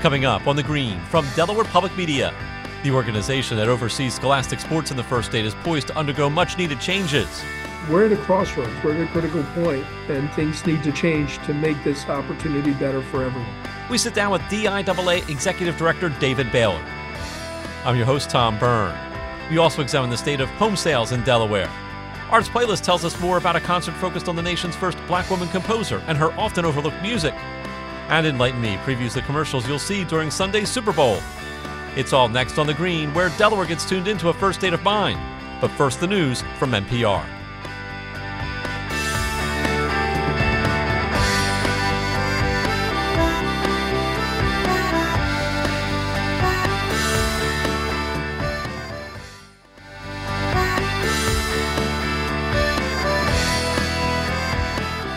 Coming up on the green from Delaware Public Media. The organization that oversees scholastic sports in the first state is poised to undergo much needed changes. We're at a crossroads, we're at a critical point, and things need to change to make this opportunity better for everyone. We sit down with DIAA Executive Director David Baylor. I'm your host, Tom Byrne. We also examine the state of home sales in Delaware. Arts Playlist tells us more about a concert focused on the nation's first black woman composer and her often overlooked music. And Enlighten Me previews the commercials you'll see during Sunday's Super Bowl. It's all next on the green, where Delaware gets tuned into a first state of mind. But first, the news from NPR.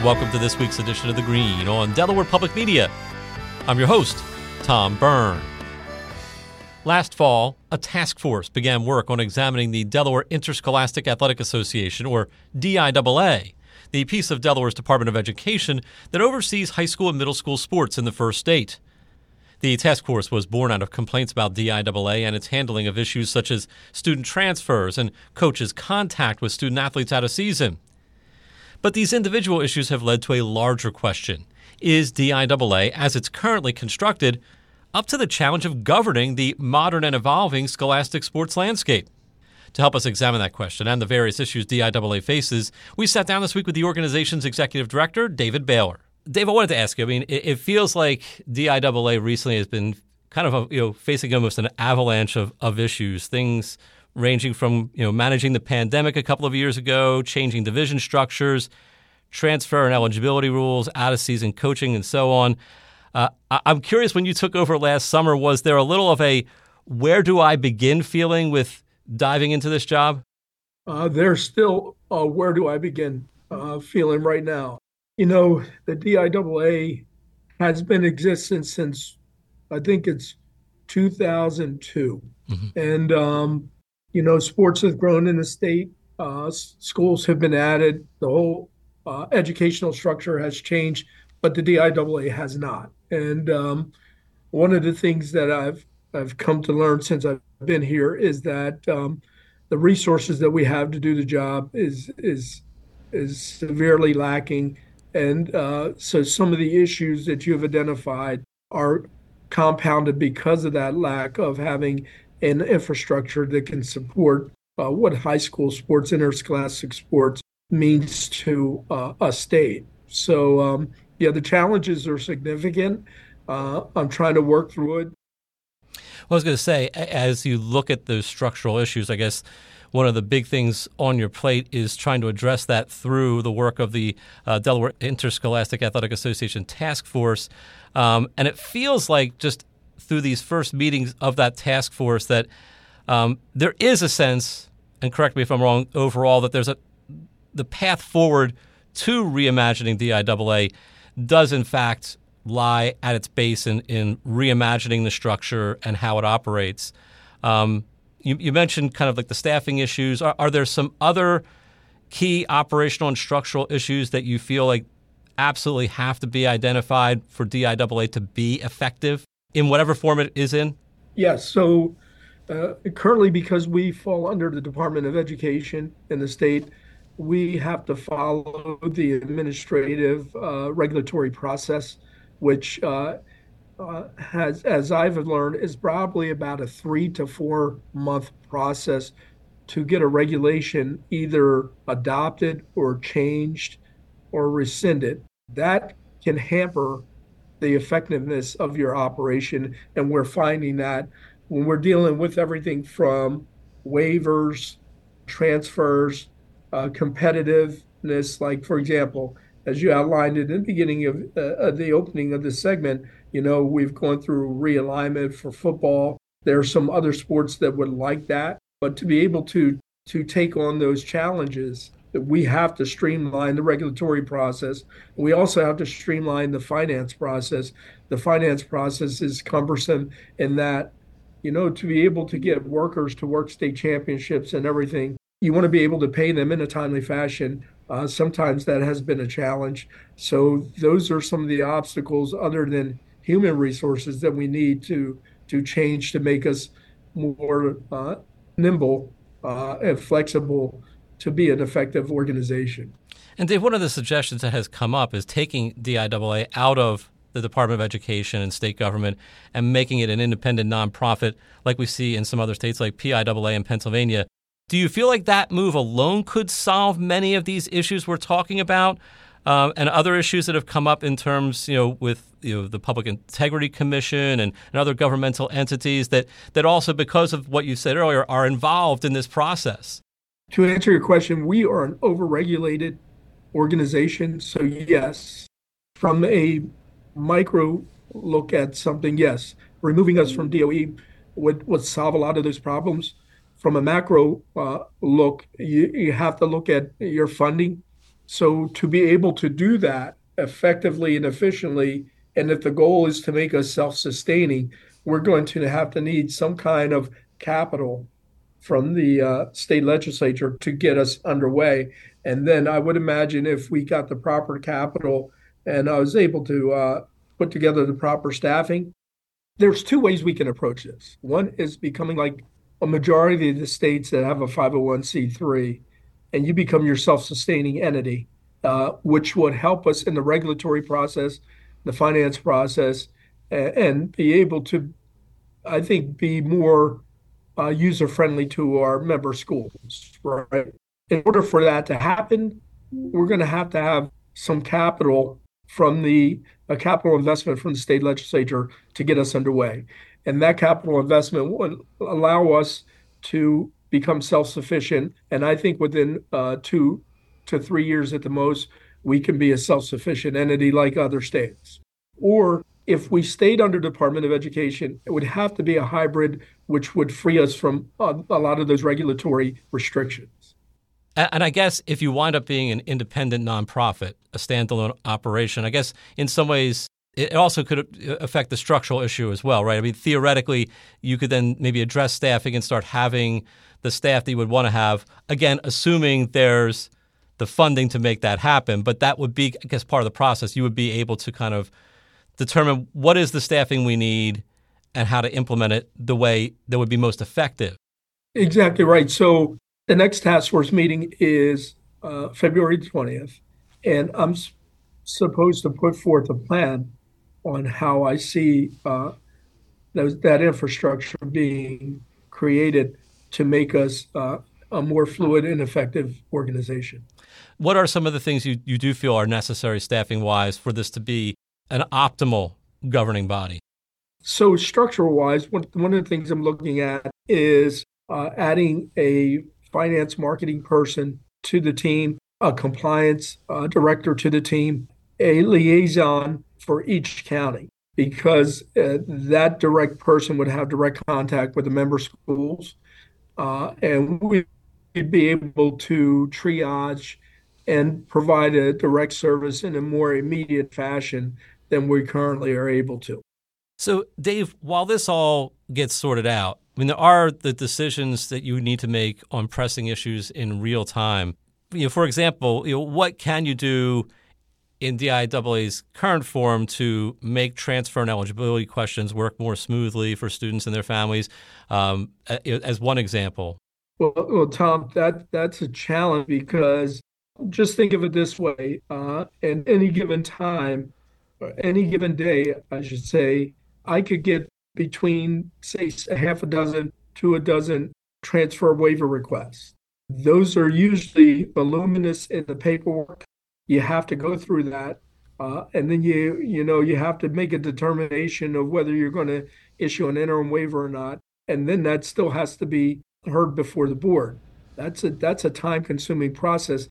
Welcome to this week's edition of The Green on Delaware Public Media. I'm your host, Tom Byrne. Last fall, a task force began work on examining the Delaware Interscholastic Athletic Association, or DIAA, the piece of Delaware's Department of Education that oversees high school and middle school sports in the first state. The task force was born out of complaints about DIAA and its handling of issues such as student transfers and coaches' contact with student athletes out of season. But these individual issues have led to a larger question Is DIAA, as it's currently constructed, up to the challenge of governing the modern and evolving scholastic sports landscape? To help us examine that question and the various issues DIAA faces, we sat down this week with the organization's executive director, David Baylor. Dave, I wanted to ask you. I mean, it, it feels like DIAA recently has been kind of a, you know facing almost an avalanche of, of issues. Things ranging from you know managing the pandemic a couple of years ago, changing division structures, transfer and eligibility rules, out of season coaching, and so on. Uh, I'm curious when you took over last summer, was there a little of a where do I begin feeling with diving into this job? Uh, there's still uh, where do I begin uh, feeling right now. You know, the DIAA has been existence since I think it's 2002, mm-hmm. and um, you know, sports have grown in the state. Uh, schools have been added. The whole uh, educational structure has changed, but the DIAA has not. And um, one of the things that I've I've come to learn since I've been here is that um, the resources that we have to do the job is is is severely lacking, and uh, so some of the issues that you have identified are compounded because of that lack of having an infrastructure that can support uh, what high school sports, interscholastic sports, means to uh, a state. So, um, yeah, the challenges are significant. Uh, I'm trying to work through it. Well, I was going to say, as you look at those structural issues, I guess one of the big things on your plate is trying to address that through the work of the uh, Delaware Interscholastic Athletic Association Task Force. Um, and it feels like just through these first meetings of that task force that um, there is a sense, and correct me if I'm wrong, overall that there's a the path forward to reimagining DIAA does in fact lie at its base in, in reimagining the structure and how it operates. Um, you, you, mentioned kind of like the staffing issues. Are, are there some other key operational and structural issues that you feel like absolutely have to be identified for DIAA to be effective? In whatever form it is in? Yes. So uh, currently, because we fall under the Department of Education in the state, we have to follow the administrative uh, regulatory process, which uh, uh has, as I've learned, is probably about a three to four month process to get a regulation either adopted or changed or rescinded. That can hamper the effectiveness of your operation. And we're finding that when we're dealing with everything from waivers, transfers, uh, competitiveness, like for example, as you outlined in the beginning of uh, the opening of this segment, you know, we've gone through realignment for football. There are some other sports that would like that, but to be able to to take on those challenges we have to streamline the regulatory process. We also have to streamline the finance process. The finance process is cumbersome in that, you know, to be able to get workers to work state championships and everything, you want to be able to pay them in a timely fashion. Uh, sometimes that has been a challenge. So those are some of the obstacles other than human resources that we need to to change to make us more uh, nimble uh, and flexible to be an effective organization. And Dave, one of the suggestions that has come up is taking DIAA out of the Department of Education and state government and making it an independent nonprofit like we see in some other states like PIAA in Pennsylvania. Do you feel like that move alone could solve many of these issues we're talking about? Um, and other issues that have come up in terms, you know, with you know the Public Integrity Commission and, and other governmental entities that that also, because of what you said earlier, are involved in this process. To answer your question, we are an overregulated organization, so yes, from a micro look at something, yes, removing us from DOE would would solve a lot of those problems. From a macro uh, look, you, you have to look at your funding. So to be able to do that effectively and efficiently, and if the goal is to make us self-sustaining, we're going to have to need some kind of capital from the uh, state legislature to get us underway. And then I would imagine if we got the proper capital and I was able to uh, put together the proper staffing, there's two ways we can approach this. One is becoming like a majority of the states that have a 501c3 and you become your self-sustaining entity, uh, which would help us in the regulatory process, the finance process, and, and be able to, I think, be more uh, user-friendly to our member schools. Right. In order for that to happen, we're going to have to have some capital from the a capital investment from the state legislature to get us underway, and that capital investment will allow us to become self-sufficient. And I think within uh, two to three years at the most, we can be a self-sufficient entity like other states. Or if we stayed under Department of Education, it would have to be a hybrid, which would free us from a, a lot of those regulatory restrictions. And I guess if you wind up being an independent nonprofit, a standalone operation, I guess in some ways it also could uh, affect the structural issue as well, right? I mean, theoretically, you could then maybe address staffing and start having the staff that you would want to have. Again, assuming there's the funding to make that happen, but that would be, I guess, part of the process. You would be able to kind of determine what is the staffing we need and how to implement it the way that would be most effective. Exactly right. So the next task force meeting is uh, February 20th, and I'm s- supposed to put forth a plan on how I see uh, those, that infrastructure being created to make us uh, a more fluid and effective organization. What are some of the things you, you do feel are necessary staffing wise for this to be an optimal governing body? So, structural wise, one, one of the things I'm looking at is uh, adding a finance marketing person to the team, a compliance uh, director to the team, a liaison for each county, because uh, that direct person would have direct contact with the member schools uh, and we'd be able to triage and provide a direct service in a more immediate fashion than we currently are able to. So, Dave, while this all gets sorted out, I mean, there are the decisions that you need to make on pressing issues in real time. You know, for example, you know, what can you do in DIAA's current form to make transfer and eligibility questions work more smoothly for students and their families, um, as one example? Well, well, Tom, that that's a challenge because just think of it this way: uh, at any given time, or any given day, I should say, I could get between say a half a dozen to a dozen transfer waiver requests. Those are usually voluminous in the paperwork you have to go through that. Uh, and then you you know you have to make a determination of whether you're going to issue an interim waiver or not, and then that still has to be heard before the board. That's a that's a time consuming process.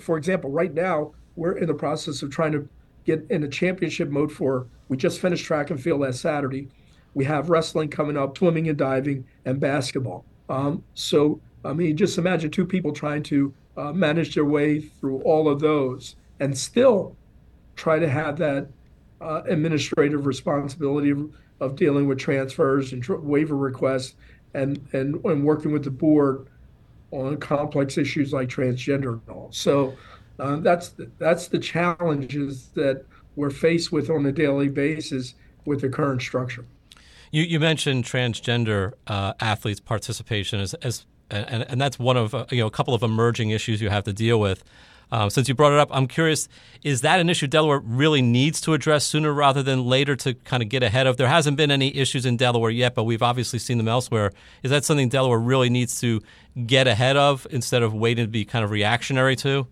For example, right now we're in the process of trying to get in a championship mode for. We just finished track and field last Saturday. We have wrestling coming up, swimming and diving, and basketball. Um, so I mean, just imagine two people trying to uh, manage their way through all of those and still try to have that uh, administrative responsibility of, of, dealing with transfers and tr- waiver requests and, and, and working with the board on complex issues like transgender and all. So uh, that's that's the challenges that we're faced with on a daily basis with the current structure. You, you mentioned transgender uh, athletes' participation as, as and, and that's one of uh, you know a couple of emerging issues you have to deal with. Um, since you brought it up, I'm curious: is that an issue Delaware really needs to address sooner rather than later to kind of get ahead of? There hasn't been any issues in Delaware yet, but we've obviously seen them elsewhere. Is that something Delaware really needs to get ahead of instead of waiting to be kind of reactionary to?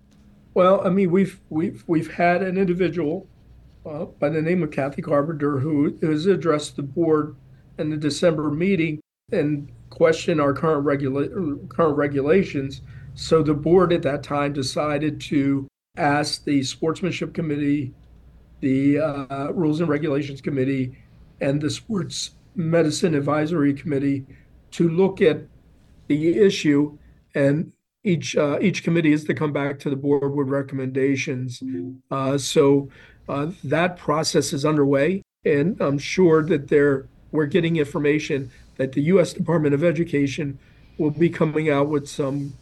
Well, I mean, we've we've we've had an individual uh, by the name of Kathy Carpenter who has addressed the board in the December meeting and questioned our current regula- current regulations. So the board at that time decided to ask the Sportsmanship Committee, the uh, Rules and Regulations Committee, and the Sports Medicine Advisory Committee to look at the issue and each uh, each committee is to come back to the board with recommendations. Uh, so uh, that process is underway, and I'm sure that they're we're getting information that the U.S. Department of Education will be coming out with some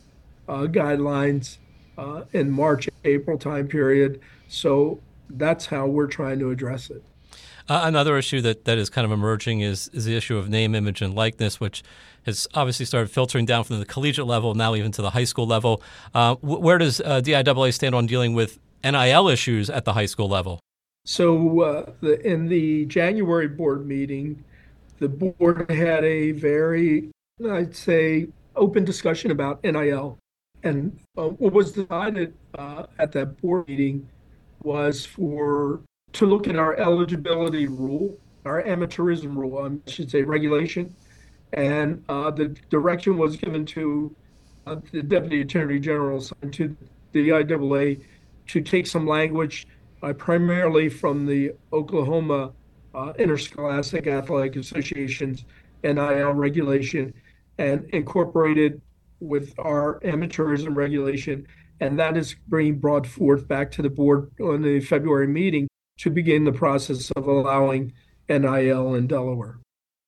uh, guidelines uh, in March, April time period. So that's how we're trying to address it. Uh, another issue that, that is kind of emerging is, is the issue of name, image, and likeness, which has obviously started filtering down from the collegiate level, now even to the high school level. Uh, where does uh, DIAA stand on dealing with NIL issues at the high school level? So, uh, the, in the January board meeting, the board had a very, I'd say, open discussion about NIL. And uh, what was decided uh, at that board meeting was for to look at our eligibility rule, our amateurism rule, I should say regulation, and uh, the direction was given to uh, the Deputy Attorney General and to DIAA to take some language, uh, primarily from the Oklahoma uh, Interscholastic Athletic Association's NIL regulation, and incorporated with our amateurism regulation, and that is being brought forth back to the board on the February meeting to begin the process of allowing NIL in Delaware.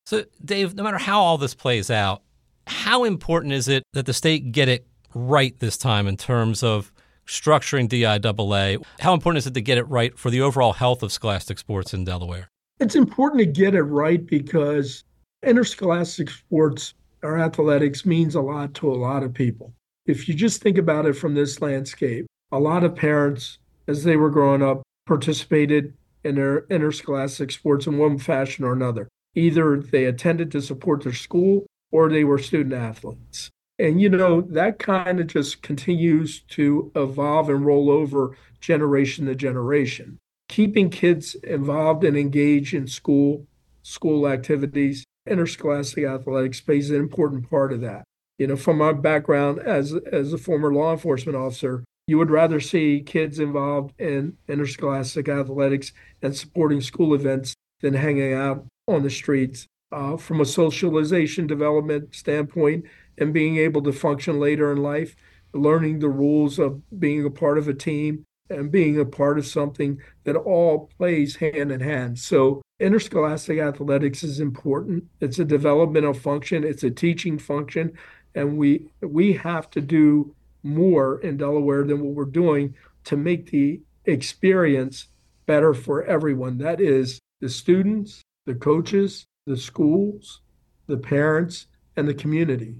So, Dave, no matter how all this plays out, how important is it that the state get it right this time in terms of structuring DIAA? How important is it to get it right for the overall health of scholastic sports in Delaware? It's important to get it right because interscholastic sports or athletics means a lot to a lot of people. If you just think about it from this landscape, a lot of parents, as they were growing up, participated in their interscholastic sports in one fashion or another. Either they attended to support their school or they were student athletes. And, you know, that kind of just continues to evolve and roll over generation to generation. Keeping kids involved and engaged in school, school activities, interscholastic athletics plays an important part of that. You know, from my background as as a former law enforcement officer, you would rather see kids involved in interscholastic athletics and supporting school events than hanging out on the streets. Uh, from a socialization development standpoint and being able to function later in life, learning the rules of being a part of a team and being a part of something that all plays hand in hand. So interscholastic athletics is important. It's a developmental function, it's a teaching function, and we we have to do more in Delaware than what we're doing to make the experience better for everyone. That is the students, the coaches, the schools, the parents, and the community.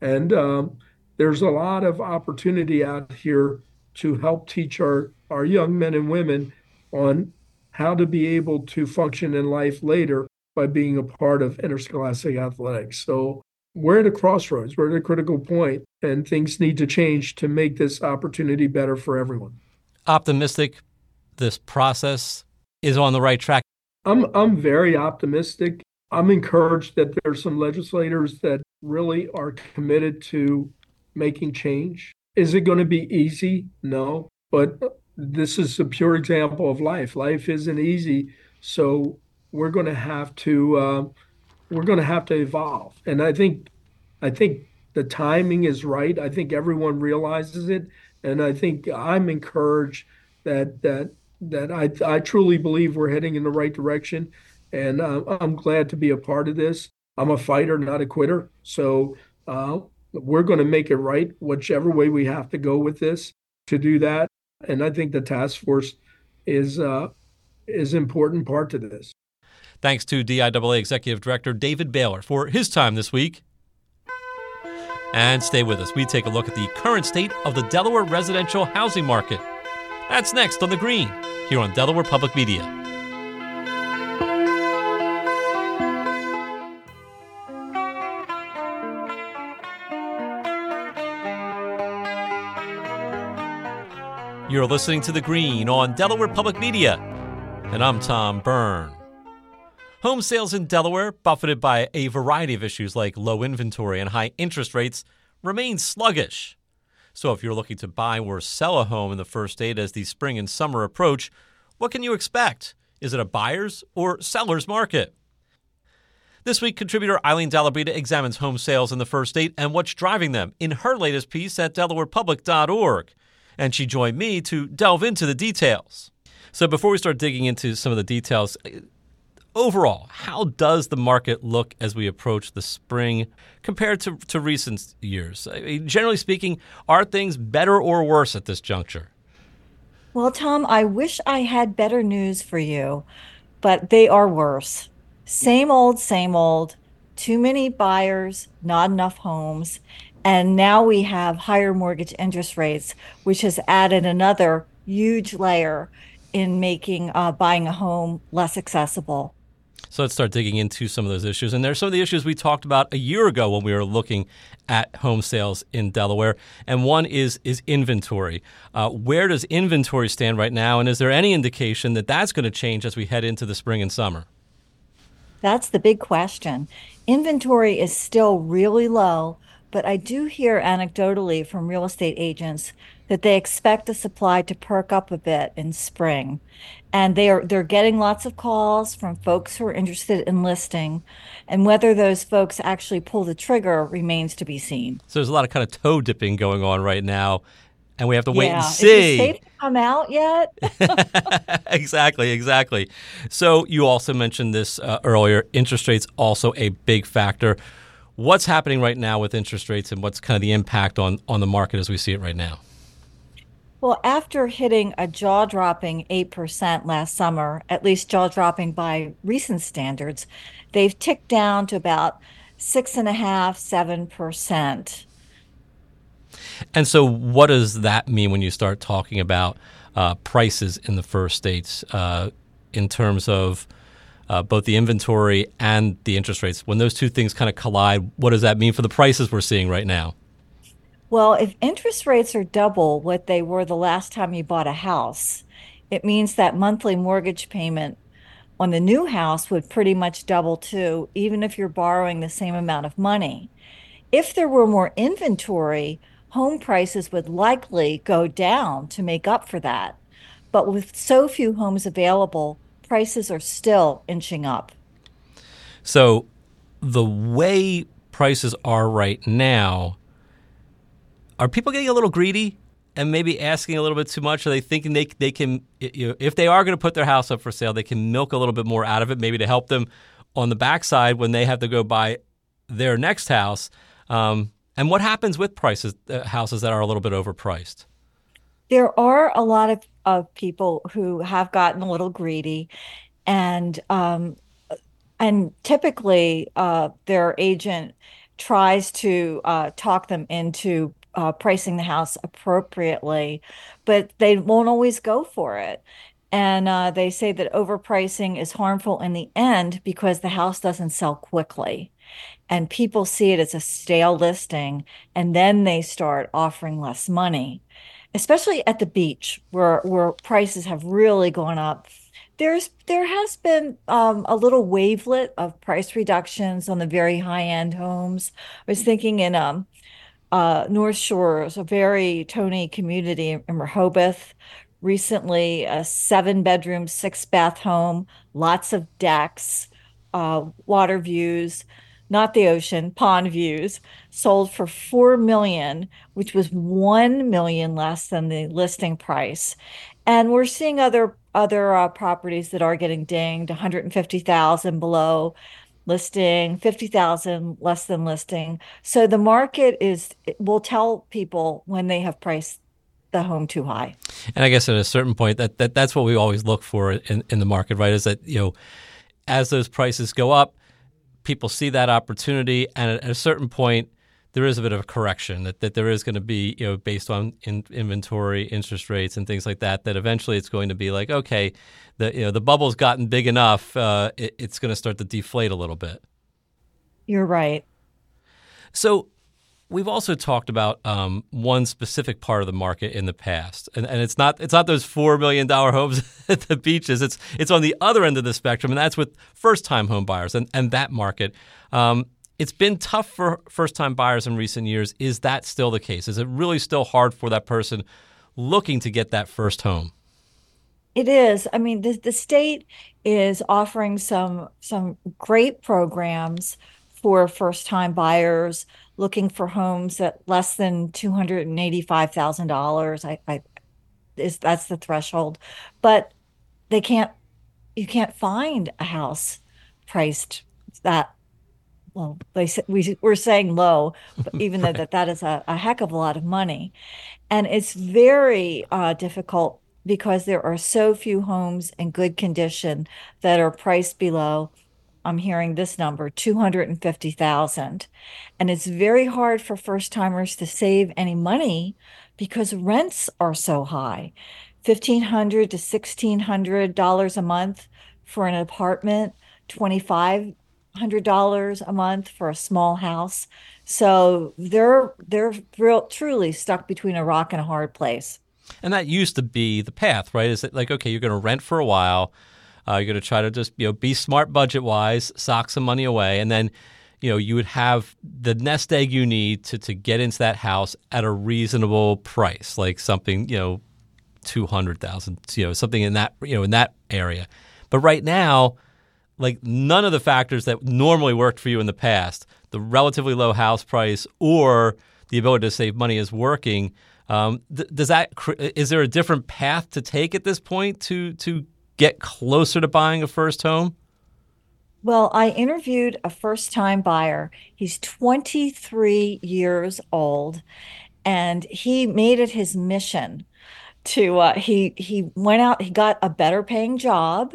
And um, there's a lot of opportunity out here to help teach our, our young men and women on how to be able to function in life later by being a part of interscholastic athletics. So we're at a crossroads, we're at a critical point, and things need to change to make this opportunity better for everyone. Optimistic, this process is on the right track. I'm I'm very optimistic. I'm encouraged that there's some legislators that really are committed to making change. Is it going to be easy? No, but this is a pure example of life. Life isn't easy, so we're going to have to uh, we're going to have to evolve. And I think I think the timing is right. I think everyone realizes it, and I think I'm encouraged that that that I I truly believe we're heading in the right direction, and uh, I'm glad to be a part of this. I'm a fighter, not a quitter. So uh, we're going to make it right, whichever way we have to go with this. To do that, and I think the task force is uh, is important part to this. Thanks to DIAA Executive Director David Baylor for his time this week. And stay with us. We take a look at the current state of the Delaware residential housing market. That's next on The Green, here on Delaware Public Media. You're listening to The Green on Delaware Public Media, and I'm Tom Byrne. Home sales in Delaware, buffeted by a variety of issues like low inventory and high interest rates, remain sluggish. So, if you're looking to buy or sell a home in the first state as the spring and summer approach, what can you expect? Is it a buyer's or seller's market? This week, contributor Eileen Dallabrida examines home sales in the first state and what's driving them in her latest piece at DelawarePublic.org. And she joined me to delve into the details. So, before we start digging into some of the details, overall, how does the market look as we approach the spring compared to, to recent years? I mean, generally speaking, are things better or worse at this juncture? Well, Tom, I wish I had better news for you, but they are worse. Same old, same old. Too many buyers, not enough homes. And now we have higher mortgage interest rates, which has added another huge layer in making uh, buying a home less accessible. So let's start digging into some of those issues. And there are some of the issues we talked about a year ago when we were looking at home sales in Delaware. And one is is inventory. Uh, where does inventory stand right now? And is there any indication that that's going to change as we head into the spring and summer? That's the big question. Inventory is still really low, but I do hear anecdotally from real estate agents that they expect the supply to perk up a bit in spring. And they are they're getting lots of calls from folks who are interested in listing. And whether those folks actually pull the trigger remains to be seen. So there's a lot of kind of toe dipping going on right now. And we have to wait yeah. and see. Is the state come out yet? exactly, exactly. So you also mentioned this uh, earlier. Interest rates also a big factor what's happening right now with interest rates and what's kind of the impact on, on the market as we see it right now? Well, after hitting a jaw dropping 8% last summer, at least jaw dropping by recent standards, they've ticked down to about six and a half, seven percent. And so, what does that mean when you start talking about uh, prices in the first states uh, in terms of uh, both the inventory and the interest rates. When those two things kind of collide, what does that mean for the prices we're seeing right now? Well, if interest rates are double what they were the last time you bought a house, it means that monthly mortgage payment on the new house would pretty much double too, even if you're borrowing the same amount of money. If there were more inventory, home prices would likely go down to make up for that. But with so few homes available, prices are still inching up. So, the way prices are right now, are people getting a little greedy and maybe asking a little bit too much? Are they thinking they they can, you know, if they are going to put their house up for sale, they can milk a little bit more out of it, maybe to help them on the backside when they have to go buy their next house? Um, and what happens with prices, uh, houses that are a little bit overpriced? There are a lot of of people who have gotten a little greedy and um, and typically uh, their agent tries to uh, talk them into uh, pricing the house appropriately, but they won't always go for it. And uh, they say that overpricing is harmful in the end because the house doesn't sell quickly. And people see it as a stale listing, and then they start offering less money especially at the beach where where prices have really gone up there's there has been um, a little wavelet of price reductions on the very high end homes i was thinking in um uh, north shores a very tony community in rehoboth recently a seven bedroom six bath home lots of decks uh, water views not the ocean, pond views, sold for 4 million, which was 1 million less than the listing price. And we're seeing other other uh, properties that are getting dinged 150,000 below listing, 50,000 less than listing. So the market is will tell people when they have priced the home too high. And I guess at a certain point that, that that's what we always look for in, in the market, right? Is that, you know, as those prices go up, people see that opportunity, and at a certain point, there is a bit of a correction that, that there is going to be, you know, based on in, inventory, interest rates, and things like that. That eventually it's going to be like, okay, the you know the bubble's gotten big enough, uh, it, it's going to start to deflate a little bit. You're right. So we've also talked about um, one specific part of the market in the past, and, and it's not it's not those four million dollar homes at the beaches. It's it's on the other end of the spectrum, and that's with first time home buyers and, and that market. Um, it's been tough for first time buyers in recent years. Is that still the case? Is it really still hard for that person looking to get that first home? It is. I mean, the, the state is offering some some great programs for first time buyers looking for homes at less than two hundred and eighty five thousand dollars. I, I is that's the threshold, but they can't. You can't find a house priced that well, they we we're saying low, but even right. though that that is a, a, heck of a lot of money, and it's very uh, difficult because there are so few homes in good condition that are priced below. I'm hearing this number, 250,000. And it's very hard for first timers to save any money because rents are so high. 1500 to $1600 a month for an apartment, 25 hundred dollars a month for a small house. So they're they're real, truly stuck between a rock and a hard place. And that used to be the path, right? Is it like okay, you're going to rent for a while, uh, you're going to try to just you know be smart budget wise, sock some money away, and then you know you would have the nest egg you need to to get into that house at a reasonable price, like something you know two hundred thousand, you know something in that you know in that area. But right now like none of the factors that normally worked for you in the past, the relatively low house price or the ability to save money is working. Um, th- does that is there a different path to take at this point to to get closer to buying a first home? Well, I interviewed a first time buyer. He's 23 years old and he made it his mission to uh, he he went out he got a better paying job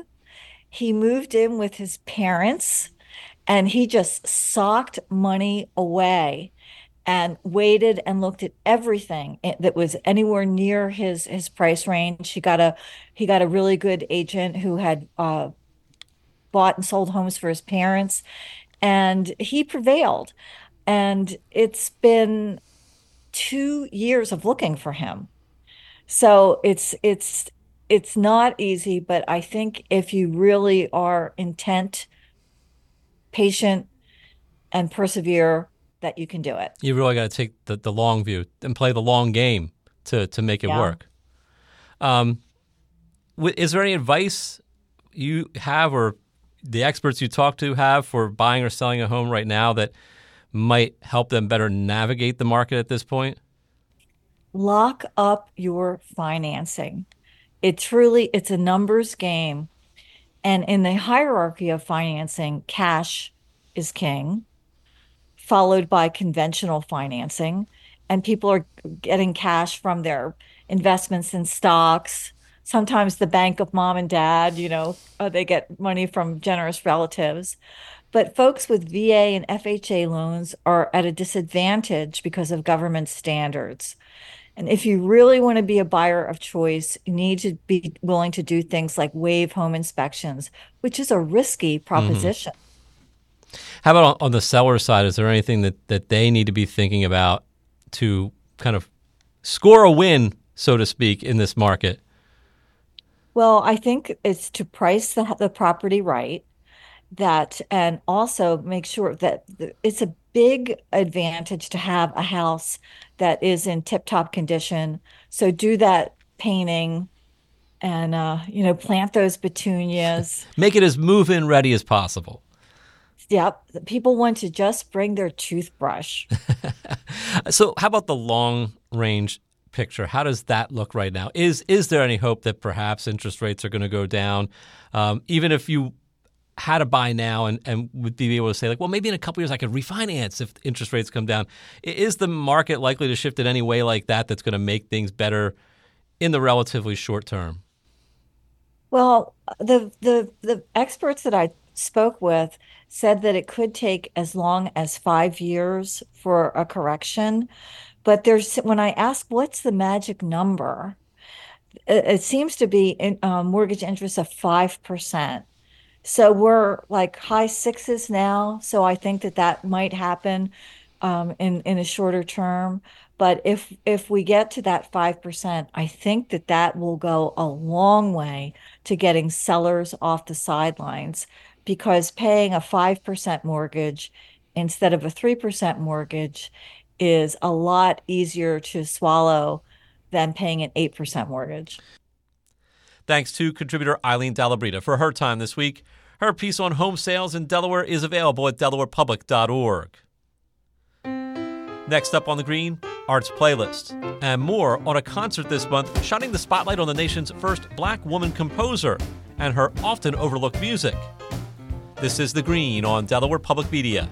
he moved in with his parents and he just socked money away and waited and looked at everything that was anywhere near his his price range. He got a he got a really good agent who had uh, bought and sold homes for his parents, and he prevailed. And it's been two years of looking for him. So it's it's it's not easy, but I think if you really are intent, patient, and persevere, that you can do it. You really got to take the, the long view and play the long game to to make it yeah. work. Um, is there any advice you have, or the experts you talk to have for buying or selling a home right now that might help them better navigate the market at this point? Lock up your financing it truly it's a numbers game. And in the hierarchy of financing cash is king followed by conventional financing. And people are getting cash from their investments in stocks. Sometimes the bank of mom and dad you know uh, they get money from generous relatives. But folks with VA and FHA loans are at a disadvantage because of government standards. And if you really want to be a buyer of choice, you need to be willing to do things like waive home inspections, which is a risky mm-hmm. proposition. Mm-hmm. How about on the seller side? Is there anything that, that they need to be thinking about to kind of score a win, so to speak, in this market? Well, I think it's to price the, the property right that and also make sure that it's a big advantage to have a house that is in tip-top condition. So do that painting and uh, you know plant those petunias. Make it as move-in ready as possible. Yep. People want to just bring their toothbrush. So how about the long range picture? How does that look right now? Is is there any hope that perhaps interest rates are going to go down? Um, even if you how to buy now and, and would be able to say like, well, maybe in a couple years I could refinance if interest rates come down. Is the market likely to shift in any way like that that's going to make things better in the relatively short term? Well, the the the experts that I spoke with said that it could take as long as five years for a correction. But there's when I ask what's the magic number, it, it seems to be in, uh, mortgage interest of 5%. So we're like high sixes now. So I think that that might happen um, in in a shorter term. But if if we get to that 5%, I think that that will go a long way to getting sellers off the sidelines because paying a 5% mortgage instead of a 3% mortgage is a lot easier to swallow than paying an 8% mortgage. Thanks to contributor Eileen Dallabrida for her time this week. Her piece on home sales in Delaware is available at delawarepublic.org. Next up on the Green, Arts Playlist. And more on a concert this month shining the spotlight on the nation's first black woman composer and her often overlooked music. This is The Green on Delaware Public Media.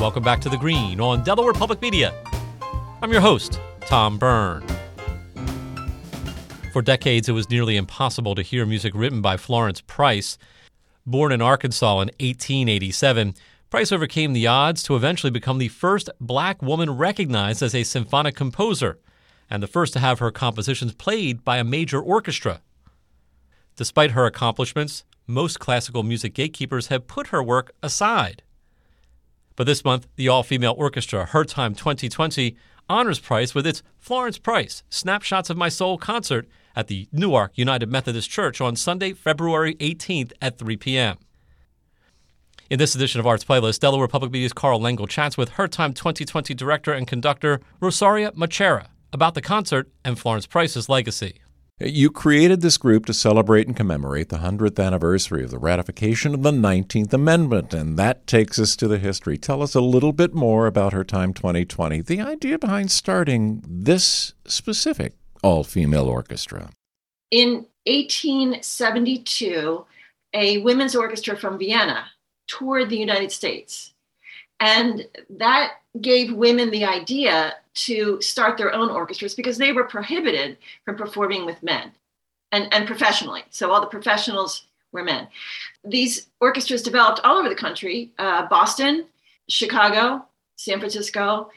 Welcome back to The Green on Delaware Public Media. I'm your host, Tom Byrne. For decades, it was nearly impossible to hear music written by Florence Price. Born in Arkansas in 1887, Price overcame the odds to eventually become the first black woman recognized as a symphonic composer and the first to have her compositions played by a major orchestra. Despite her accomplishments, most classical music gatekeepers have put her work aside. But this month, the all female orchestra, Her Time 2020, honors Price with its Florence Price Snapshots of My Soul concert at the Newark United Methodist Church on Sunday, February 18th at 3 p.m. In this edition of Arts Playlist, Delaware Public Media's Carl Lengel chats with Her Time 2020 director and conductor Rosaria Macera about the concert and Florence Price's legacy. You created this group to celebrate and commemorate the 100th anniversary of the ratification of the 19th Amendment, and that takes us to the history. Tell us a little bit more about Her Time 2020, the idea behind starting this specific all female orchestra. In 1872, a women's orchestra from Vienna toured the United States. And that gave women the idea to start their own orchestras because they were prohibited from performing with men and, and professionally. So all the professionals were men. These orchestras developed all over the country uh, Boston, Chicago, San Francisco,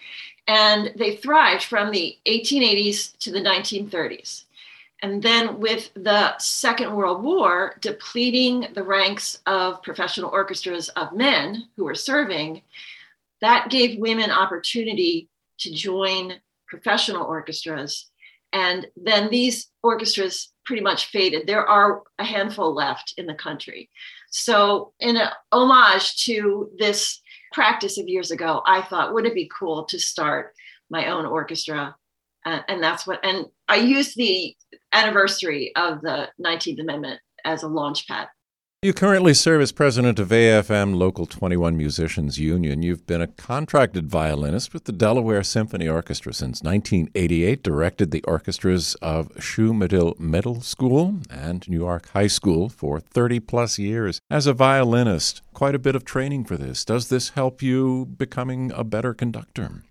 and they thrived from the 1880s to the 1930s. And then, with the Second World War depleting the ranks of professional orchestras of men who were serving, that gave women opportunity to join professional orchestras. And then these orchestras pretty much faded. There are a handful left in the country. So, in a homage to this practice of years ago, I thought, would it be cool to start my own orchestra? Uh, and that's what, and I used the anniversary of the 19th Amendment as a launch pad. You currently serve as president of AFM Local 21 Musicians Union. You've been a contracted violinist with the Delaware Symphony Orchestra since 1988, directed the orchestras of Shue-Medill Middle School and Newark High School for 30 plus years. As a violinist, quite a bit of training for this. Does this help you becoming a better conductor?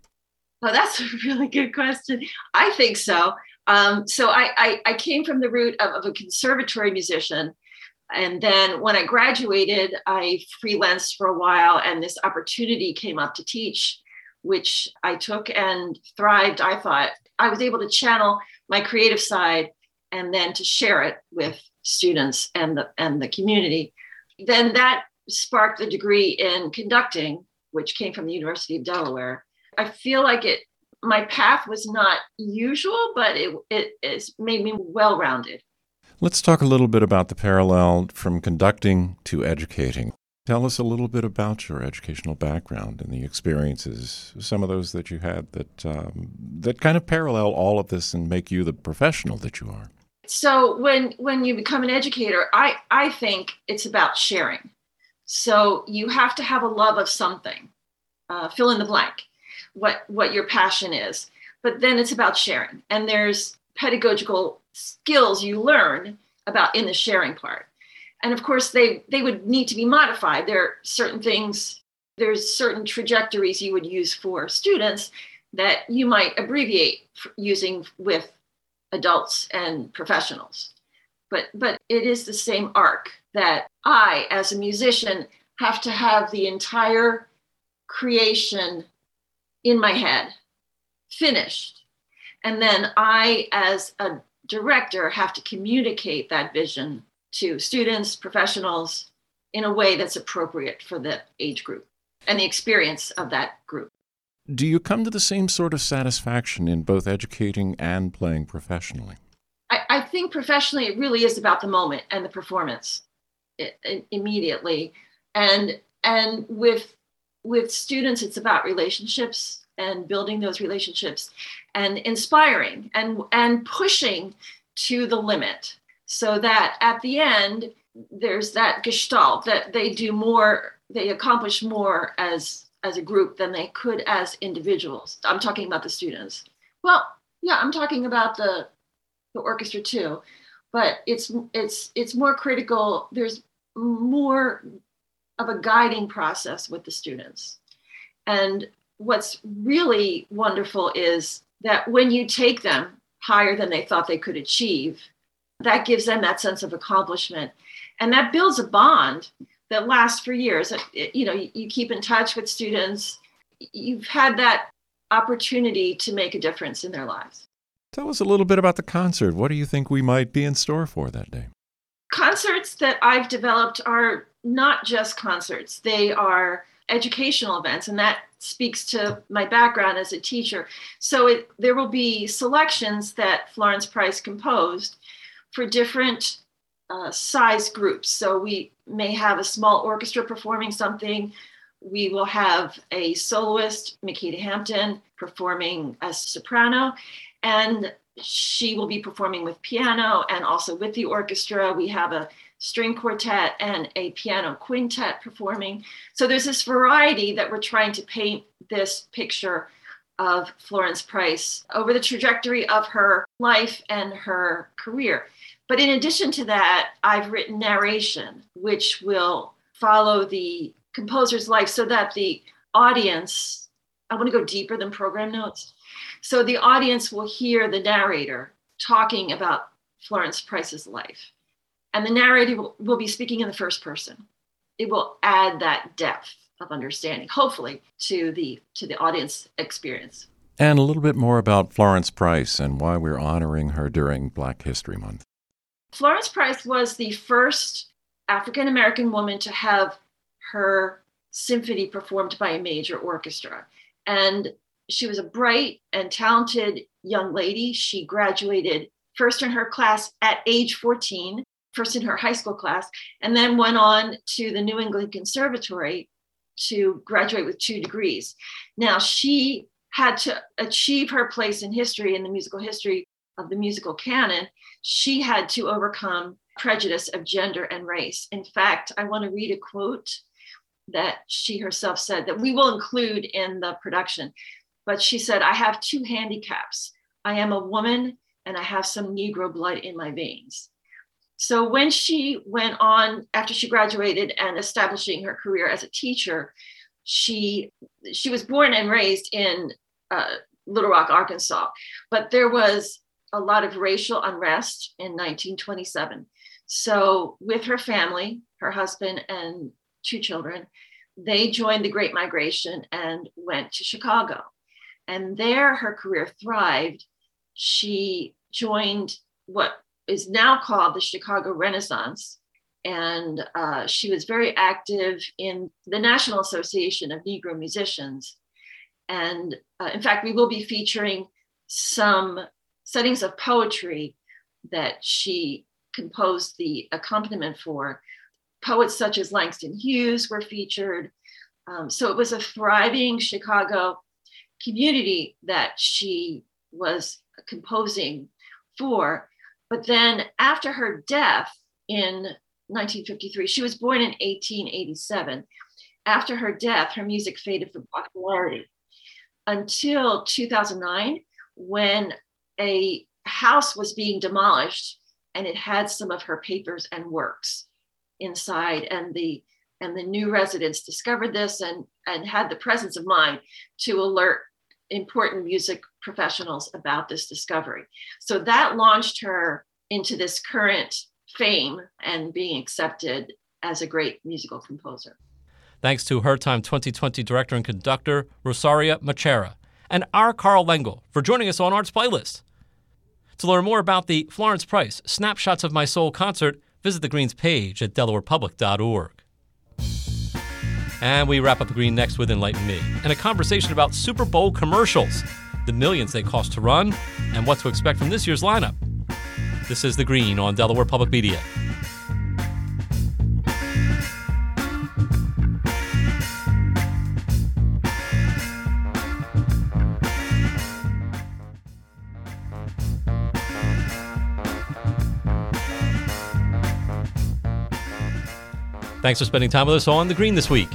Well, that's a really good question. I think so. Um, so I, I, I, came from the root of, of a conservatory musician and then when I graduated, I freelanced for a while, and this opportunity came up to teach, which I took and thrived. I thought I was able to channel my creative side and then to share it with students and the and the community. Then that sparked the degree in conducting, which came from the University of Delaware. I feel like it my path was not usual, but it it has made me well rounded. Let's talk a little bit about the parallel from conducting to educating. Tell us a little bit about your educational background and the experiences, some of those that you had that um, that kind of parallel all of this and make you the professional that you are. So when when you become an educator, I I think it's about sharing. So you have to have a love of something. Uh, fill in the blank, what what your passion is. But then it's about sharing, and there's pedagogical skills you learn about in the sharing part. And of course, they they would need to be modified. There are certain things, there's certain trajectories you would use for students that you might abbreviate using with adults and professionals. But but it is the same arc that I, as a musician, have to have the entire creation in my head finished. And then I, as a director, have to communicate that vision to students, professionals in a way that's appropriate for the age group and the experience of that group. Do you come to the same sort of satisfaction in both educating and playing professionally? I, I think professionally, it really is about the moment and the performance it, it, immediately. And and with with students, it's about relationships and building those relationships and inspiring and and pushing to the limit so that at the end there's that gestalt that they do more they accomplish more as as a group than they could as individuals. I'm talking about the students. Well yeah i'm talking about the the orchestra too but it's it's it's more critical. There's more of a guiding process with the students. And what's really wonderful is that when you take them higher than they thought they could achieve that gives them that sense of accomplishment. And that builds a bond that lasts for years. You know you keep in touch with students. You've had that opportunity to make a difference in their lives. Tell us a little bit about the concert. What do you think we might be in store for that day? Concerts that i've developed are not just concerts. They are educational events and that speaks to my background as a teacher so it, there will be selections that florence price composed for different uh, size groups. So we may have a small orchestra performing something. We will have a soloist, Makita Hampton, performing as a soprano, and she will be performing with piano and also with the orchestra. We have a string quartet and a piano quintet performing. So there's this variety that we're trying to paint this picture of Florence Price over the trajectory of her life and her career. But in addition to that, I've written narration, which will follow the composer's life so that the audience, I want to go deeper than program notes. So the audience will hear the narrator talking about Florence Price's life. And the narrator will, will be speaking in the first person. It will add that depth of understanding, hopefully, to the to the audience experience. And a little bit more about Florence Price and why we're honoring her during Black History Month. Florence Price was the first African American woman to have her symphony performed by a major orchestra. And she was a bright and talented young lady. She graduated first in her class at age 14, first in her high school class, and then went on to the New England Conservatory to graduate with two degrees. Now, she had to achieve her place in history, in the musical history of the musical canon, she had to overcome prejudice of gender and race. In fact, I want to read a quote that she herself said that we will include in the production. But she said, I have two handicaps. I am a woman and I have some Negro blood in my veins. So when she went on after she graduated and establishing her career as a teacher, she she was born and raised in uh, Little Rock, Arkansas, but there was a lot of racial unrest in 1927. So, with her family, her husband, and two children, they joined the Great Migration and went to Chicago. And there her career thrived. She joined what is now called the Chicago Renaissance. And uh, she was very active in the National Association of Negro Musicians. And uh, in fact, we will be featuring some settings of poetry that she composed the accompaniment for. Poets such as Langston Hughes were featured. Um, so it was a thriving Chicago community that she was composing for. But then after her death in 1953, she was born in 1887. After her death, her music faded from popularity until 2009 when a house was being demolished and it had some of her papers and works inside. And the and the new residents discovered this and, and had the presence of mind to alert important music professionals about this discovery. So that launched her into this current fame and being accepted as a great musical composer. Thanks to Her Time 2020 director and conductor Rosaria Macera and our Carl Lengel for joining us on Arts Playlist. To learn more about the Florence Price Snapshots of My Soul concert, visit the Greens page at delawarepublic.org. And we wrap up the Green next with Enlighten Me and a conversation about Super Bowl commercials, the millions they cost to run, and what to expect from this year's lineup. This is The Green on Delaware Public Media. Thanks for spending time with us on The Green this week.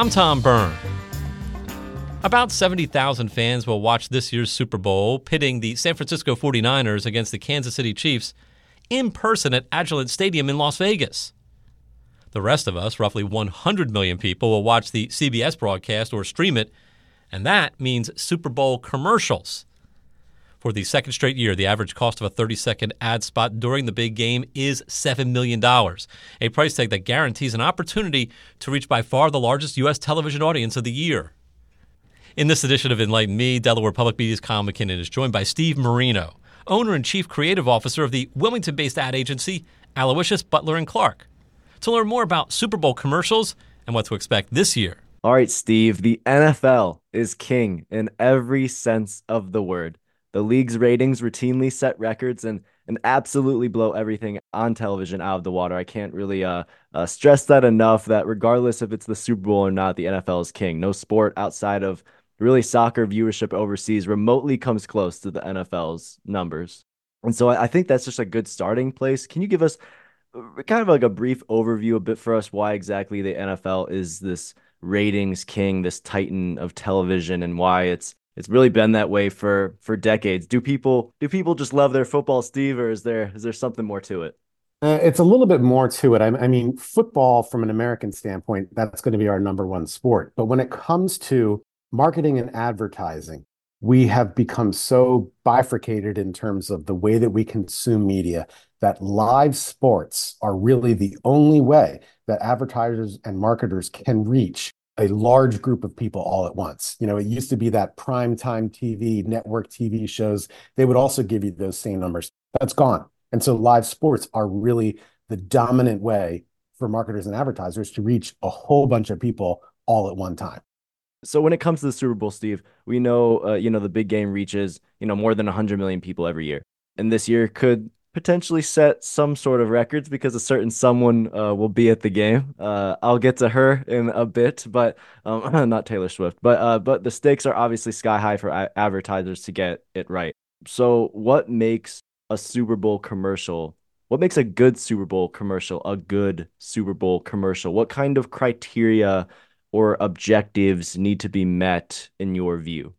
I'm Tom Byrne. About 70,000 fans will watch this year's Super Bowl, pitting the San Francisco 49ers against the Kansas City Chiefs in person at Allegiant Stadium in Las Vegas. The rest of us, roughly 100 million people, will watch the CBS broadcast or stream it, and that means Super Bowl commercials. For the second straight year, the average cost of a 30 second ad spot during the big game is $7 million, a price tag that guarantees an opportunity to reach by far the largest U.S. television audience of the year. In this edition of Enlighten Me, Delaware Public Media's Kyle McKinnon is joined by Steve Marino, owner and chief creative officer of the Wilmington based ad agency Aloysius Butler and Clark, to learn more about Super Bowl commercials and what to expect this year. All right, Steve, the NFL is king in every sense of the word. The league's ratings routinely set records and and absolutely blow everything on television out of the water. I can't really uh, uh, stress that enough. That regardless if it's the Super Bowl or not, the NFL is king. No sport outside of really soccer viewership overseas remotely comes close to the NFL's numbers. And so I, I think that's just a good starting place. Can you give us uh, kind of like a brief overview a bit for us why exactly the NFL is this ratings king, this titan of television, and why it's it's really been that way for for decades. Do people do people just love their football, Steve, or is there is there something more to it? Uh, it's a little bit more to it. I, I mean, football from an American standpoint, that's going to be our number one sport. But when it comes to marketing and advertising, we have become so bifurcated in terms of the way that we consume media that live sports are really the only way that advertisers and marketers can reach a large group of people all at once. You know, it used to be that prime time TV, network TV shows, they would also give you those same numbers. That's gone. And so live sports are really the dominant way for marketers and advertisers to reach a whole bunch of people all at one time. So when it comes to the Super Bowl, Steve, we know uh, you know the big game reaches you know more than 100 million people every year, and this year could potentially set some sort of records because a certain someone uh, will be at the game. Uh, I'll get to her in a bit, but um, not Taylor Swift. But uh, but the stakes are obviously sky high for advertisers to get it right. So what makes a Super Bowl commercial? What makes a good Super Bowl commercial a good Super Bowl commercial? What kind of criteria or objectives need to be met in your view?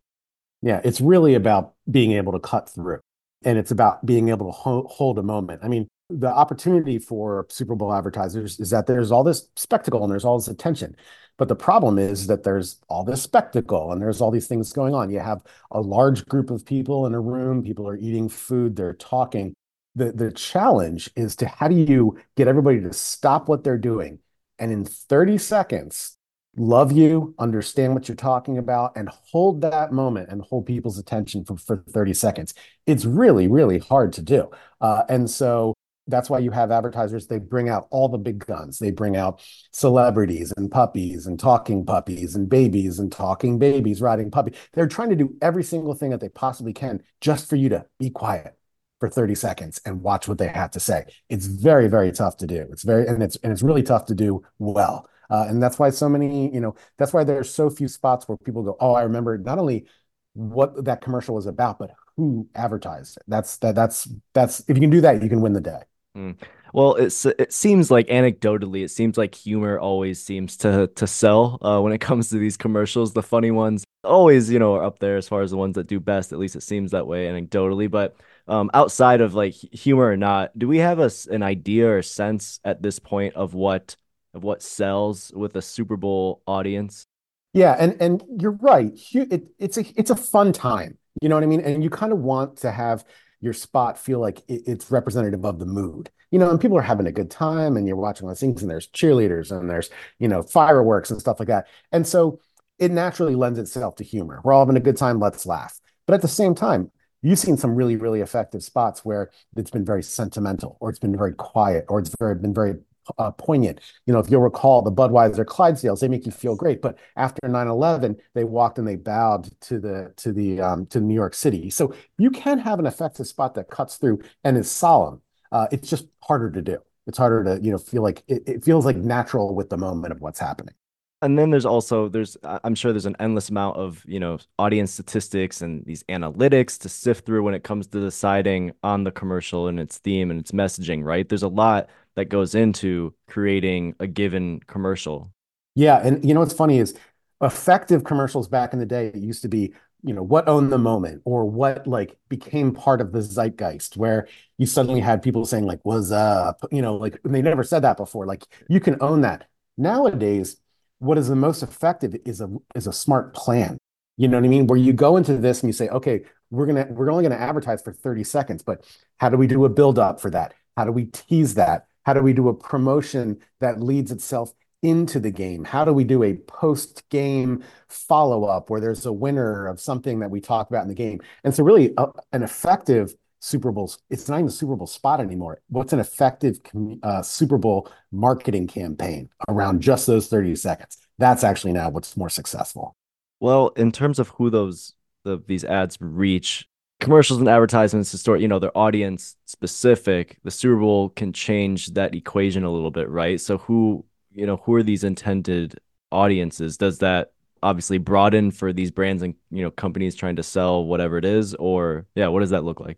Yeah, it's really about being able to cut through and it's about being able to ho- hold a moment. I mean, the opportunity for Super Bowl advertisers is that there's all this spectacle and there's all this attention. But the problem is that there's all this spectacle and there's all these things going on. You have a large group of people in a room, people are eating food, they're talking. The, the challenge is to how do you get everybody to stop what they're doing and in 30 seconds love you, understand what you're talking about, and hold that moment and hold people's attention for, for 30 seconds. It's really, really hard to do. Uh, and so that's why you have advertisers, they bring out all the big guns. They bring out celebrities and puppies and talking puppies and babies and talking babies riding puppies. They're trying to do every single thing that they possibly can just for you to be quiet for 30 seconds and watch what they have to say. It's very, very tough to do. It's very, and it's, and it's really tough to do well. Uh, and that's why so many, you know, that's why there's so few spots where people go, oh, I remember not only what that commercial was about, but who advertised it. That's that. That's that's if you can do that, you can win the day. Mm. Well, it's it seems like anecdotally, it seems like humor always seems to to sell uh, when it comes to these commercials. The funny ones always, you know, are up there as far as the ones that do best. At least it seems that way anecdotally. But um, outside of like humor or not, do we have a, an idea or sense at this point of what of what sells with a Super Bowl audience? Yeah, and and you're right. It, it's a it's a fun time. You know what I mean? And you kind of want to have your spot feel like it, it's representative of the mood. You know, and people are having a good time, and you're watching all these things, and there's cheerleaders, and there's you know fireworks and stuff like that. And so it naturally lends itself to humor. We're all having a good time. Let's laugh. But at the same time, you've seen some really, really effective spots where it's been very sentimental or it's been very quiet or it's very been very uh, poignant. You know, if you'll recall the Budweiser Clydesdales, they make you feel great. But after 9-11, they walked and they bowed to the to the um, to New York City. So you can have an effective spot that cuts through and is solemn. Uh, it's just harder to do. It's harder to you know feel like it, it feels like natural with the moment of what's happening and then there's also there's i'm sure there's an endless amount of you know audience statistics and these analytics to sift through when it comes to deciding on the commercial and its theme and its messaging right there's a lot that goes into creating a given commercial yeah and you know what's funny is effective commercials back in the day used to be you know what owned the moment or what like became part of the zeitgeist where you suddenly had people saying like was up you know like they never said that before like you can own that nowadays what is the most effective is a is a smart plan. You know what I mean? Where you go into this and you say, okay, we're gonna we're only gonna advertise for 30 seconds, but how do we do a build up for that? How do we tease that? How do we do a promotion that leads itself into the game? How do we do a post game follow up where there's a winner of something that we talk about in the game? And so, really, uh, an effective Super Bowl, it's not even a Super Bowl spot anymore. What's an effective uh, Super Bowl marketing campaign around just those 30 seconds? That's actually now what's more successful. Well, in terms of who those the, these ads reach, commercials and advertisements distort, you know, their audience specific. The Super Bowl can change that equation a little bit, right? So who, you know, who are these intended audiences? Does that obviously broaden for these brands and you know companies trying to sell whatever it is or yeah what does that look like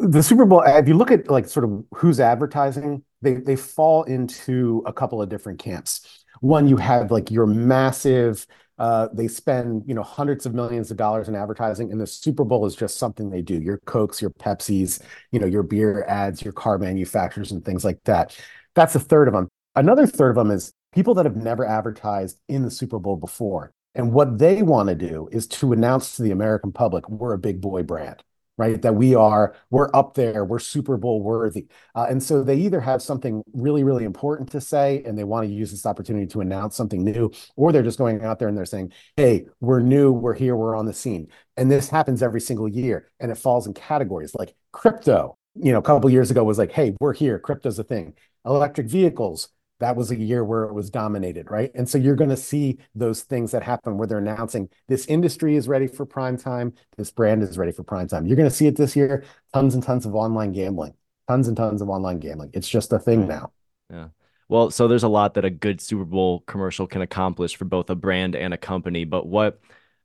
the Super Bowl, if you look at like sort of who's advertising, they they fall into a couple of different camps. One, you have like your massive, Uh, they spend you know hundreds of millions of dollars in advertising, and the Super Bowl is just something they do. Your Cokes, your Pepsis, you know, your beer ads, your car manufacturers, and things like that. That's a third of them. Another third of them is people that have never advertised in the Super Bowl before. And what they want to do is to announce to the American public, we're a big boy brand right? That we are, we're up there, we're Super Bowl worthy. Uh, and so they either have something really, really important to say and they want to use this opportunity to announce something new, or they're just going out there and they're saying, hey, we're new, we're here, we're on the scene. And this happens every single year. And it falls in categories like crypto, you know, a couple years ago was like, hey, we're here, crypto's a thing. Electric vehicles, that was a year where it was dominated, right? And so you're going to see those things that happen where they're announcing this industry is ready for prime time, this brand is ready for prime time. You're going to see it this year, tons and tons of online gambling, tons and tons of online gambling. It's just a thing now. Yeah. Well, so there's a lot that a good Super Bowl commercial can accomplish for both a brand and a company, but what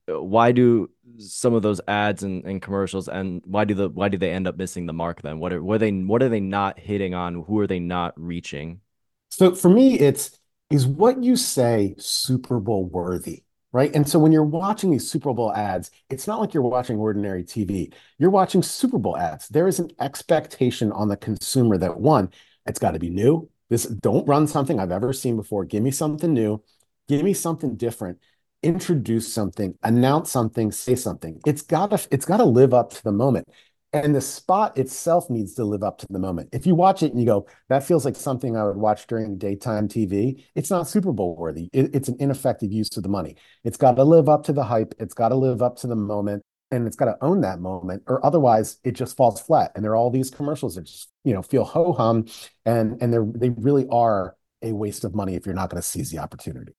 why do some of those ads and, and commercials and why do the why do they end up missing the mark then? What are what are they what are they not hitting on? Who are they not reaching? So for me, it's is what you say Super Bowl worthy, right? And so when you're watching these Super Bowl ads, it's not like you're watching ordinary TV. You're watching Super Bowl ads. There is an expectation on the consumer that one, it's got to be new. This don't run something I've ever seen before. Give me something new. Give me something different. Introduce something, announce something, say something. It's got to it's got to live up to the moment and the spot itself needs to live up to the moment. If you watch it and you go, that feels like something I would watch during daytime TV, it's not Super Bowl worthy. It, it's an ineffective use of the money. It's got to live up to the hype. It's got to live up to the moment and it's got to own that moment or otherwise it just falls flat. And there are all these commercials that just, you know, feel ho hum and, and they're, they really are a waste of money if you're not going to seize the opportunity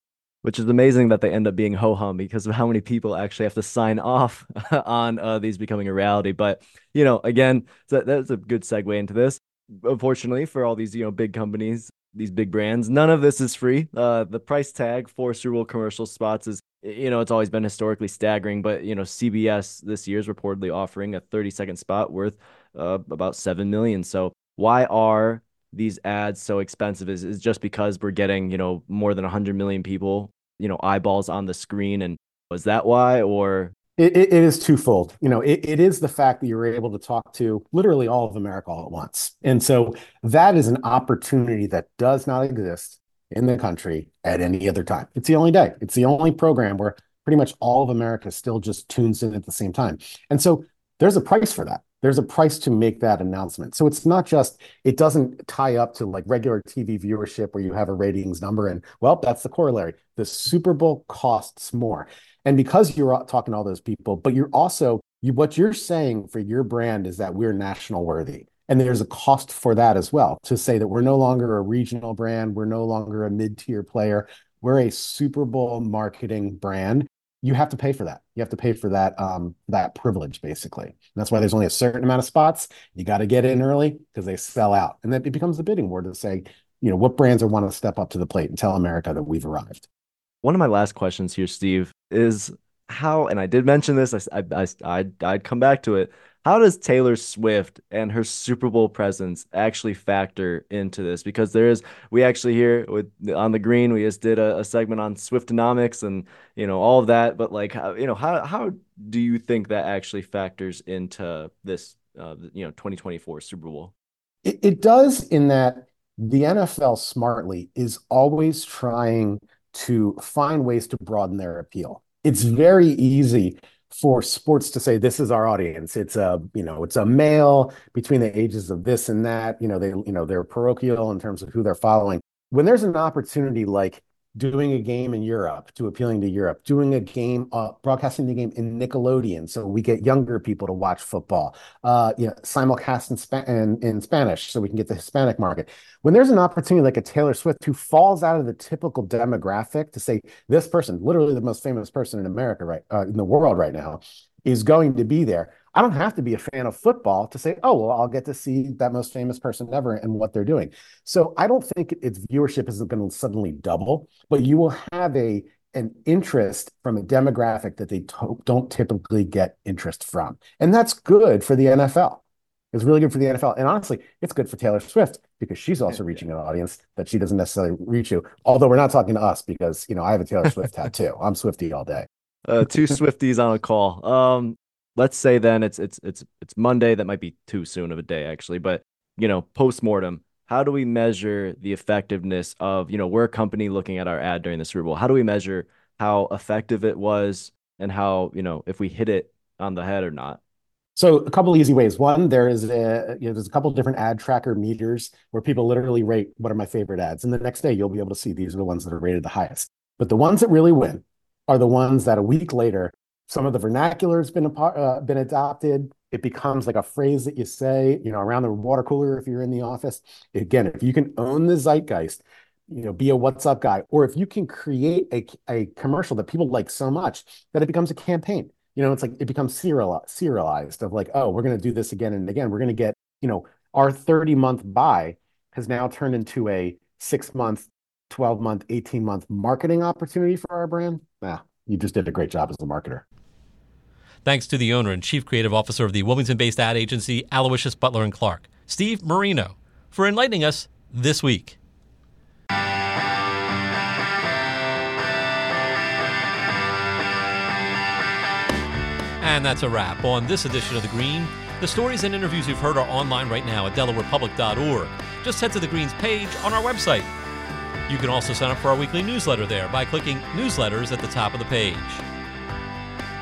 which is amazing that they end up being ho hum because of how many people actually have to sign off on uh, these becoming a reality. But you know, again, that's a good segue into this. Unfortunately, for all these you know big companies, these big brands, none of this is free. Uh, the price tag for Super Bowl commercial spots is you know it's always been historically staggering. But you know, CBS this year is reportedly offering a 30 second spot worth uh, about seven million. So why are these ads so expensive is, is just because we're getting you know more than 100 million people you know eyeballs on the screen and was that why or It, it, is twofold. You know, it, it is the fact that you're able to talk to literally all of America all at once. And so that is an opportunity that does not exist in the country at any other time. It's the only day. It's the only program where pretty much all of America still just tunes in at the same time. And so there's a price for that. There's a price to make that announcement. So it's not just, it doesn't tie up to like regular TV viewership where you have a ratings number and, well, that's the corollary. The Super Bowl costs more. And because you're talking to all those people, but you're also you what you're saying for your brand is that we're national worthy. And there's a cost for that as well to say that we're no longer a regional brand, we're no longer a mid-tier player, we're a Super Bowl marketing brand. You have to pay for that. You have to pay for that um, that privilege, basically. And that's why there's only a certain amount of spots. You got to get in early because they sell out, and then it becomes a bidding war to say, you know, what brands are want to step up to the plate and tell America that we've arrived. One of my last questions here, Steve, is how, and I did mention this, I, I, I, I'd come back to it. How does Taylor Swift and her Super Bowl presence actually factor into this? Because there is, we actually here with on the green, we just did a, a segment on Swiftonomics and you know all of that. But like, how, you know, how how do you think that actually factors into this, uh, you know, 2024 Super Bowl? It, it does in that the NFL smartly is always trying to find ways to broaden their appeal. It's very easy for sports to say this is our audience. It's a you know it's a male between the ages of this and that. You know they you know they're parochial in terms of who they're following. When there's an opportunity like doing a game in Europe to appealing to Europe, doing a game, uh, broadcasting the game in Nickelodeon, so we get younger people to watch football. Uh, you know, simulcast in, Spa- in, in Spanish, so we can get the Hispanic market. When there's an opportunity like a Taylor Swift who falls out of the typical demographic to say this person, literally the most famous person in America right uh, in the world right now, is going to be there. I don't have to be a fan of football to say, oh, well, I'll get to see that most famous person ever and what they're doing. So I don't think its viewership isn't going to suddenly double, but you will have a an interest from a demographic that they to- don't typically get interest from. And that's good for the NFL. It's really good for the NFL. And honestly, it's good for Taylor Swift because she's also reaching an audience that she doesn't necessarily reach you. Although we're not talking to us because, you know, I have a Taylor Swift tattoo. I'm Swifty all day. Uh, two Swifties on a call. Um, let's say then it's it's it's it's Monday. That might be too soon of a day actually, but you know, post mortem. How do we measure the effectiveness of you know we're a company looking at our ad during the Super Bowl? How do we measure how effective it was and how you know if we hit it on the head or not? So a couple easy ways. One, there is a you know, there's a couple different ad tracker meters where people literally rate what are my favorite ads, and the next day you'll be able to see these are the ones that are rated the highest. But the ones that really win are the ones that a week later some of the vernacular has been uh, been adopted. It becomes like a phrase that you say, you know, around the water cooler if you're in the office. Again, if you can own the zeitgeist, you know, be a what's up guy, or if you can create a, a commercial that people like so much that it becomes a campaign. You know, it's like it becomes serial, serialized of like, oh, we're going to do this again and again. We're going to get, you know, our 30 month buy has now turned into a six month, 12 month, 18 month marketing opportunity for our brand. Yeah, you just did a great job as a marketer. Thanks to the owner and chief creative officer of the Wilmington based ad agency Aloysius Butler and Clark, Steve Marino, for enlightening us this week. And that's a wrap on this edition of The Green. The stories and interviews you've heard are online right now at DelawarePublic.org. Just head to the Green's page on our website. You can also sign up for our weekly newsletter there by clicking Newsletters at the top of the page.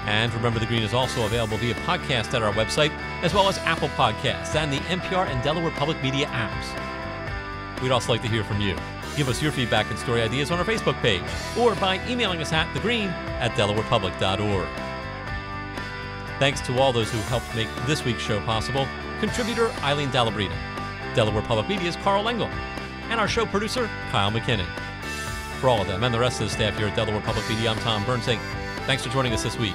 And remember, The Green is also available via podcast at our website, as well as Apple Podcasts and the NPR and Delaware Public Media apps. We'd also like to hear from you. Give us your feedback and story ideas on our Facebook page or by emailing us at thegreen at delawarepublic.org. Thanks to all those who helped make this week's show possible contributor Eileen Dallabrida, Delaware Public Media's Carl Lengel, and our show producer, Kyle McKinnon. For all of them and the rest of the staff here at Delaware Public Media, I'm Tom Burns thanks for joining us this week.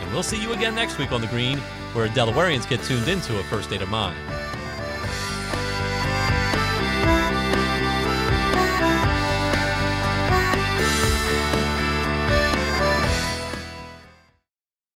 And we'll see you again next week on The Green, where Delawareans get tuned into a first state of mind.